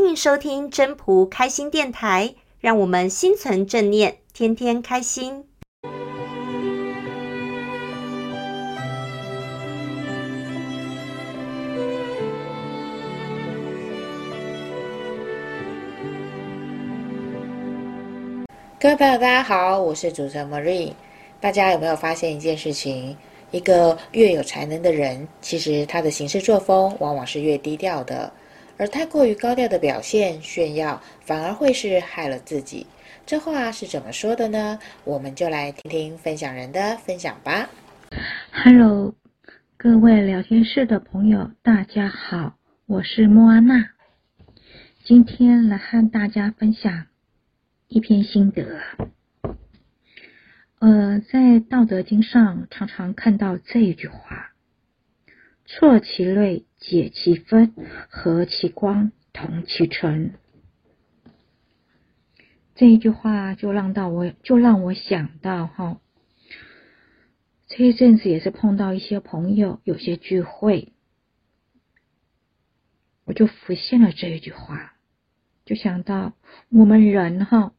欢迎收听真朴开心电台，让我们心存正念，天天开心。各位朋友，大家好，我是主持人 Marie。大家有没有发现一件事情？一个越有才能的人，其实他的行事作风往往是越低调的，而太过于高调的表现炫耀，反而会是害了自己。这话是怎么说的呢？我们就来听听分享人的分享吧。Hello，各位聊天室的朋友，大家好，我是莫安娜，今天来和大家分享。一篇心得，呃，在《道德经》上常常看到这一句话：“挫其锐，解其纷，和其光，同其尘。”这一句话就让到我，就让我想到哈，这一阵子也是碰到一些朋友，有些聚会，我就浮现了这一句话，就想到我们人哈。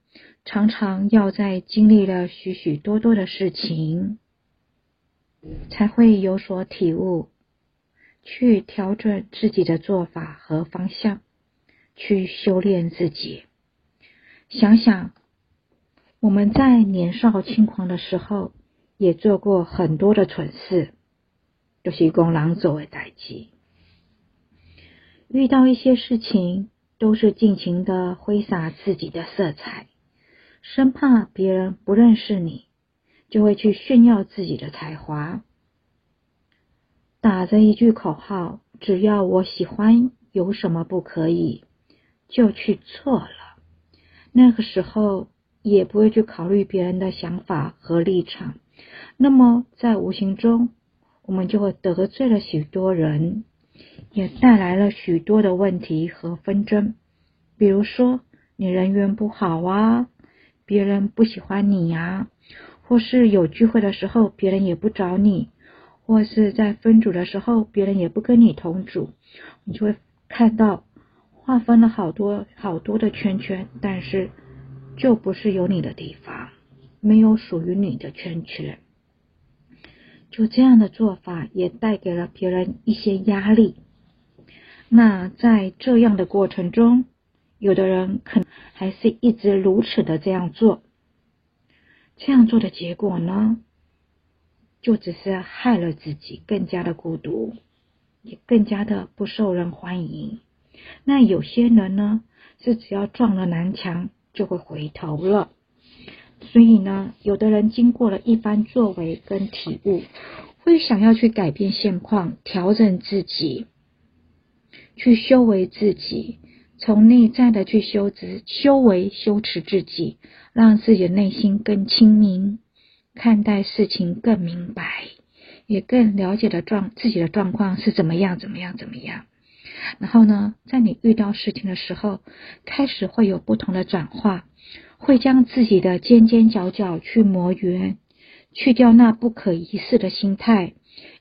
常常要在经历了许许多多的事情，才会有所体悟，去调整自己的做法和方向，去修炼自己。想想我们在年少轻狂的时候，也做过很多的蠢事，都是公狼作为代际。遇到一些事情，都是尽情的挥洒自己的色彩。生怕别人不认识你，就会去炫耀自己的才华，打着一句口号：“只要我喜欢，有什么不可以？”就去做了。那个时候也不会去考虑别人的想法和立场，那么在无形中，我们就会得罪了许多人，也带来了许多的问题和纷争。比如说，你人缘不好啊。别人不喜欢你呀，或是有聚会的时候，别人也不找你，或是在分组的时候，别人也不跟你同组，你就会看到划分了好多好多的圈圈，但是就不是有你的地方，没有属于你的圈圈。就这样的做法也带给了别人一些压力。那在这样的过程中，有的人可能还是一直如此的这样做，这样做的结果呢，就只是害了自己，更加的孤独，也更加的不受人欢迎。那有些人呢，是只要撞了南墙就会回头了。所以呢，有的人经过了一番作为跟体悟，会想要去改变现况，调整自己，去修为自己。从内在的去修持、修为、修持自己，让自己的内心更清明，看待事情更明白，也更了解的状自己的状况是怎么样、怎么样、怎么样。然后呢，在你遇到事情的时候，开始会有不同的转化，会将自己的尖尖角角去磨圆，去掉那不可一世的心态，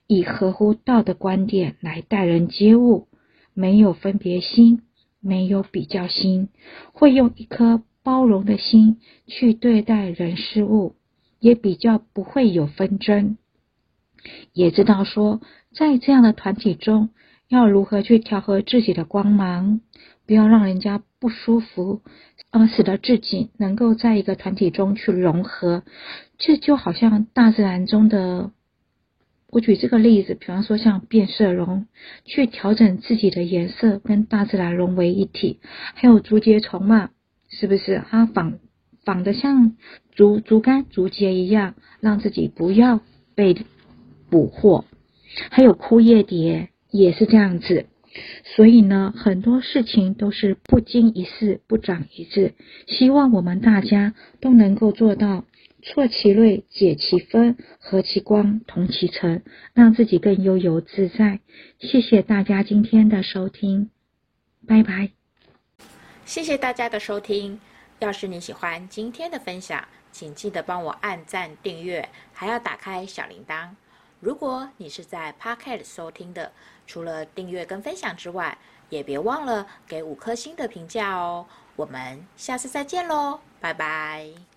以合乎道的观点来待人接物，没有分别心。没有比较心，会用一颗包容的心去对待人事物，也比较不会有纷争。也知道说，在这样的团体中，要如何去调和自己的光芒，不要让人家不舒服，而使得自己能够在一个团体中去融合。这就好像大自然中的。我举这个例子，比方说像变色龙，去调整自己的颜色，跟大自然融为一体；还有竹节虫嘛，是不是？它仿仿的像竹竹竿、竹节一样，让自己不要被捕获。还有枯叶蝶也是这样子。所以呢，很多事情都是不经一事不长一智。希望我们大家都能够做到。挫其锐，解其纷，和其光，同其尘，让自己更悠游自在。谢谢大家今天的收听，拜拜。谢谢大家的收听。要是你喜欢今天的分享，请记得帮我按赞、订阅，还要打开小铃铛。如果你是在 Podcast 收听的，除了订阅跟分享之外，也别忘了给五颗星的评价哦。我们下次再见喽，拜拜。